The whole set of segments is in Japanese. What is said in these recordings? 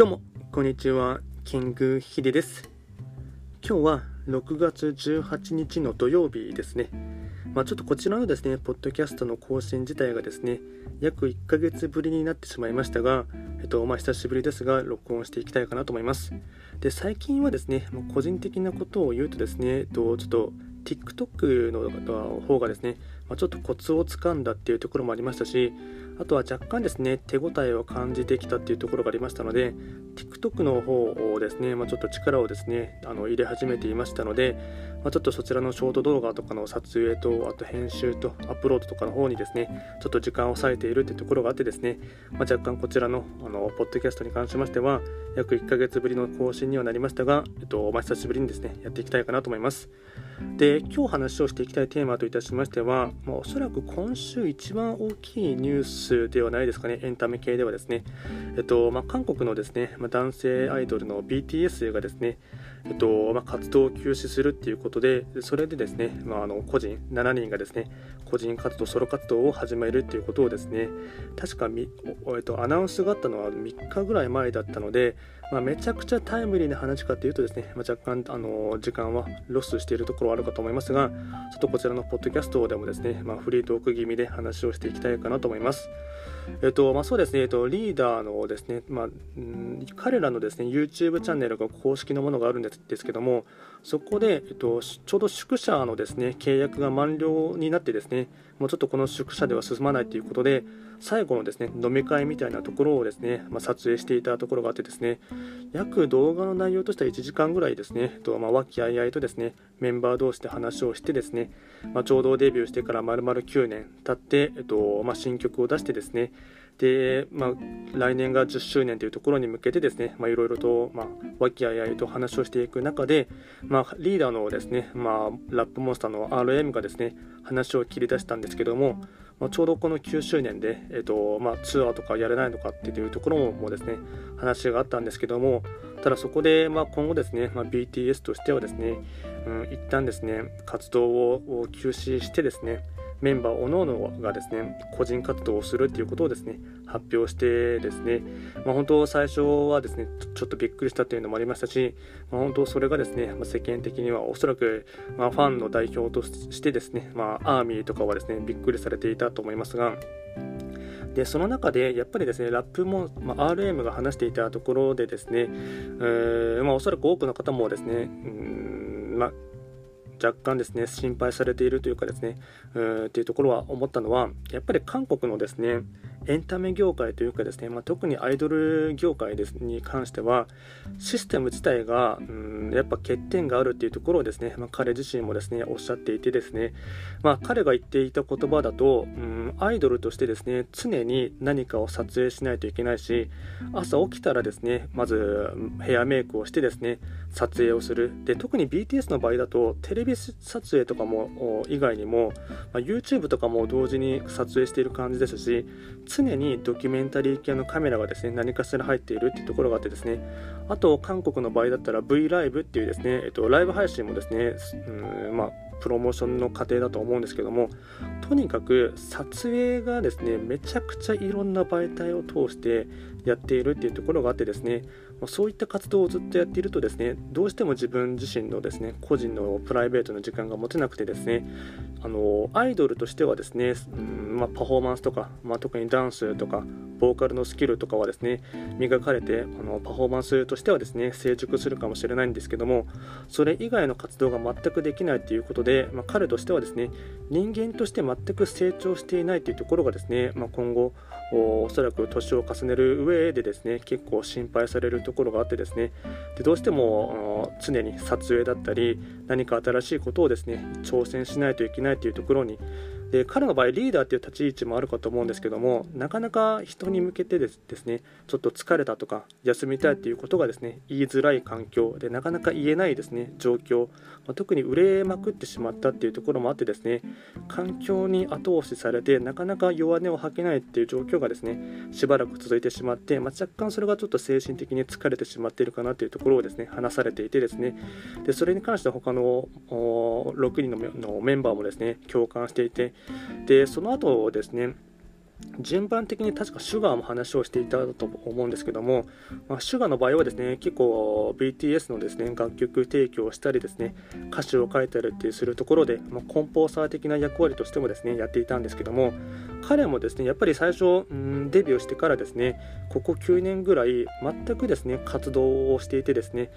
どうも、こんにちは。キングヒデです。今日は6月18日の土曜日ですね。まあ、ちょっとこちらのですね、ポッドキャストの更新自体がですね、約1ヶ月ぶりになってしまいましたが、えっと、まあ、久しぶりですが、録音していきたいかなと思います。で、最近はですね、個人的なことを言うとですね、えっと、ちょっと、TikTok の方がですね、まあ、ちょっとコツをつかんだっていうところもありましたし、あとは若干ですね、手応えを感じてきたっていうところがありましたので、TikTok の方をですね、まあ、ちょっと力をですね、あの入れ始めていましたので、まあ、ちょっとそちらのショート動画とかの撮影と、あと編集とアップロードとかの方にですね、ちょっと時間を割いているっていうところがあってですね、まあ、若干こちらのあのポッドキャストに関しましては、約1ヶ月ぶりの更新にはなりましたが、えっとま、久しぶりにですね、やっていきたいかなと思います。で、今日話をしていきたいテーマといたしましては、まあ、おそらく今週一番大きいニュースではないですかね、エンタメ系ではですね、えっとまあ、韓国のですね、まあ、男性アイドルの BTS がですね、えっとまあ、活動を休止するっていうことで、それでですね、まあ、あの個人7人がですね、個人活動、ソロ活動を始めるっていうことをですね、確かみ、えっと、アナウンスがあったのは3日ぐらい前だったので、まあ、めちゃくちゃタイムリーな話かというとですね、まあ、若干あの時間はロスしているところはあるかと思いますが、ちょっとこちらのポッドキャストでもですね、まあ、フリートーク気味で話をしていきたいかなと思います。えっとまあ、そうですね、えっと、リーダーのですね、まあ、彼らのですね YouTube チャンネルが公式のものがあるんですですけども、そこで、えっと、ちょうど宿舎のですね契約が満了になってですね、もうちょっとこの宿舎では進まないということで、最後のですね飲み会みたいなところをですね、まあ、撮影していたところがあってですね、約動画の内容としては1時間ぐらいですね、えっとまあ、和気あいあいとですねメンバー同士で話をしてですね、まあ、ちょうどデビューしてから丸々9年経って、えっとまあ、新曲を出してですね、で、まあ、来年が10周年というところに向けてですね、まあ、いろいろと、まあ、和気あいあいと話をしていく中で、まあ、リーダーのですね、まあ、ラップモンスターの RM がですね、話を切り出したんですけども、まあ、ちょうどこの9周年で、えっとまあ、ツアーとかやれないのかっていうところもですね、話があったんですけども、ただそこで、まあ、今後ですね、まあ、BTS としてはですね、うん、一旦ですね、活動を休止してですね、メンバーおのおのがですね個人活動をするっていうことをですね発表してですね、まあ、本当最初はですねちょっとびっくりしたというのもありましたし、まあ、本当それがですね、まあ、世間的にはおそらく、まあ、ファンの代表としてですね、まあ、アーミーとかはですねびっくりされていたと思いますがでその中でやっぱりですねラップも、まあ、RM が話していたところでですね、えーまあ、おそらく多くの方もですね、うんまあ若干ですね心配されているというかですねうっていうところは思ったのはやっぱり韓国のですねエンタメ業界というかですね、まあ、特にアイドル業界ですに関してはシステム自体がうんやっぱ欠点があるっていうところをですね、まあ、彼自身もですねおっしゃっていてですね、まあ、彼が言っていた言葉だとうんアイドルとしてですね常に何かを撮影しないといけないし朝起きたらですねまずヘアメイクをしてですね撮影をする。で特に BTS の場合だとテレビ撮影とかも以外にも、まあ、YouTube とかも同時に撮影している感じですし常にドキュメンタリー系のカメラがですね何かしら入っているっていうところがあってですねあと韓国の場合だったら V ライブっていうですね、えっと、ライブ配信もですね、うんまあ、プロモーションの過程だと思うんですけどもとにかく撮影がですねめちゃくちゃいろんな媒体を通してやっているっていうところがあってですねそういった活動をずっとやっているとですねどうしても自分自身のですね個人のプライベートの時間が持てなくてですねあのアイドルとしてはですね、うんまあ、パフォーマンスとか、まあ、特にダンスとかボーカルのスキルとかはですね磨かれてあのパフォーマンスとしてはですね成熟するかもしれないんですけどもそれ以外の活動が全くできないということで、まあ、彼としてはですね人間として全く成長していないというところがですね、まあ、今後おそらく年を重ねる上でですね結構心配されるところがあってですねでどうしても常に撮影だったり何か新しいことをですね挑戦しないといけないというところにで彼の場合リーダーという立ち位置もあるかと思うんですけどもなかなか人に向けてですねちょっと疲れたとか休みたいということがですね言いづらい環境でなかなか言えないですね状況、まあ、特に売れまくってしまったっていうところもあってですね環境に後押しされてなかなか弱音を吐けないっていう状況がですねしばらく続いてしまって、まあ、若干それがちょっと精神的に疲れてしまっているかなというところをですね話されていてですね。でそれに関して他の6人のメンバーもですね共感していてでその後ですね順番的に確かシュガーも話をしていたと思うんですけども、まあ、シュガーの場合はですね結構 BTS のですね楽曲提供をしたりですね歌詞を書いたりっていうするところで、まあ、コンポーサー的な役割としてもですねやっていたんですけども彼もですねやっぱり最初、うん、デビューしてからですねここ9年ぐらい全くですね活動をしていてですね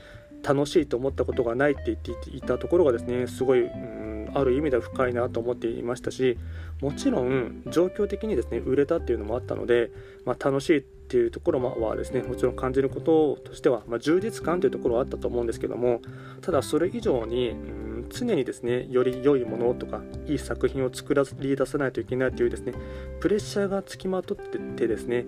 楽しいと思ったことがないって言っていたところがですねすごい、うんある意味では深いなと思っていましたしもちろん状況的にですね売れたっていうのもあったので、まあ、楽しいっていうところはですねもちろん感じることとしては、まあ、充実感というところはあったと思うんですけどもただそれ以上に、うん、常にですねより良いものとかいい作品を作り出さないといけないというですねプレッシャーがつきまとっててですね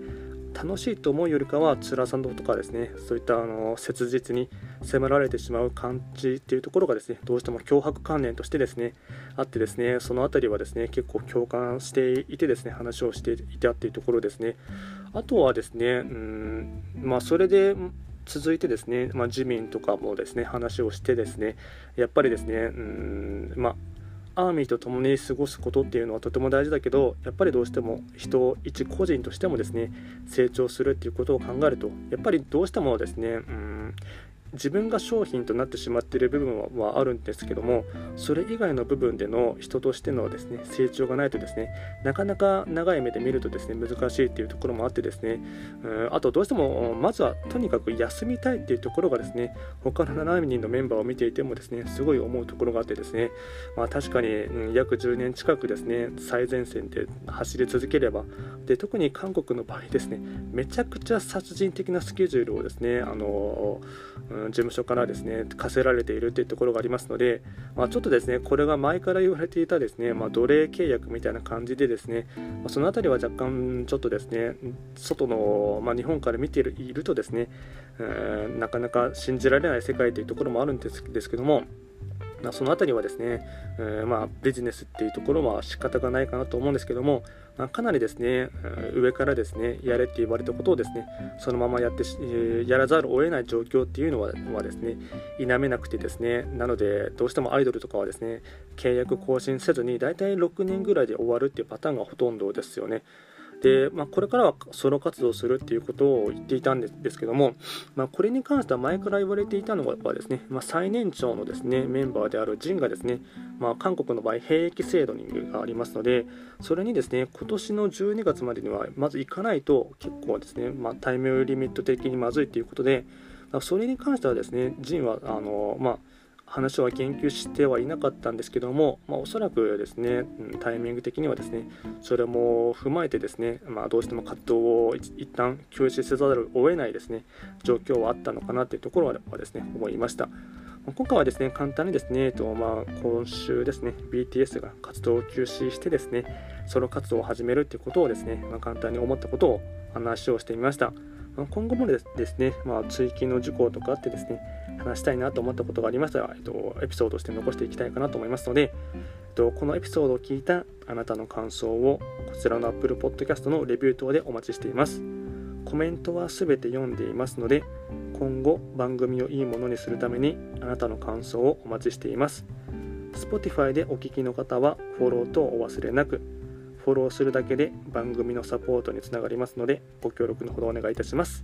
楽しいと思うよりかは辛さのとかですねそういったあの切実に迫られてしまう感じっていうところがですねどうしても脅迫観念としてですねあってですねその辺りはですね結構共感していてですね話をしていたっていうところですね。あとはですねうんまあそれで続いてですね、まあ、自民とかもですね話をしてですねやっぱりですねうんまあアーミーと共に過ごすことっていうのはとても大事だけどやっぱりどうしても人一個人としてもですね成長するっていうことを考えるとやっぱりどうしてもですねうん自分が商品となってしまっている部分はあるんですけどもそれ以外の部分での人としてのですね成長がないとですねなかなか長い目で見るとですね難しいっていうところもあってですねあとどうしてもまずはとにかく休みたいっていうところがですね他の7人のメンバーを見ていてもですねすごい思うところがあってですねまあ確かに、約10年近くですね最前線で走り続ければで特に韓国の場合ですねめちゃくちゃ殺人的なスケジュールをですねあのうん事務所からですね課せられているというところがありますので、まあ、ちょっとですねこれが前から言われていたですね、まあ、奴隷契約みたいな感じでですね、まあ、その辺りは若干ちょっとですね外の、ま日本から見ているとですね、うー、なかなか信じられない世界というところもあるんですけどもまあ、その辺りはですね、えー、まあ、ビジネスっていうところは仕方がないかなと思うんですけども、まあ、かなりですね、上からですね、やれって言われたことをですね、そのままやって、やらざるを得ない状況っていうのははですね、否めなくてですね、なので、どうしてもアイドルとかはですね、契約更新せずに、大体6年ぐらいで終わるっていうパターンがほとんどですよね。で、まあ、これからはソロ活動するっていうことを言っていたんですけども、まあ、これに関しては前から言われていたのはですね、まあ、最年長のですねメンバーであるジンがですね、まあ、韓国の場合兵役制度がありますのでそれにですね今年の12月までにはまず行かないと結構ですね、まあ、タイムリミット的にまずいということでそれに関してはですねジンはあのまあ話は言及してはいなかったんですけども、まあ、おそらくですね、タイミング的にはですね、それも踏まえてですね、まあ、どうしても活動を一旦休止せざるを得ないですね、状況はあったのかなというところはですね、思いました。今回はですね、簡単にですね、とまあ、今週ですね、BTS が活動を休止してですね、ソロ活動を始めるということをですね、まあ、簡単に思ったことを話をしてみました。今後もですね、まあ、追記の事項とかあってですね、話したいなと思ったことがありましたら、えっと、エピソードとして残していきたいかなと思いますので、えっと、このエピソードを聞いたあなたの感想をこちらの Apple Podcast のレビュー等でお待ちしています。コメントはすべて読んでいますので、今後番組をいいものにするためにあなたの感想をお待ちしています。Spotify でお聞きの方はフォローとお忘れなく、フォローするだけで番組のサポートにつながりますのでご協力のほどお願いいたします。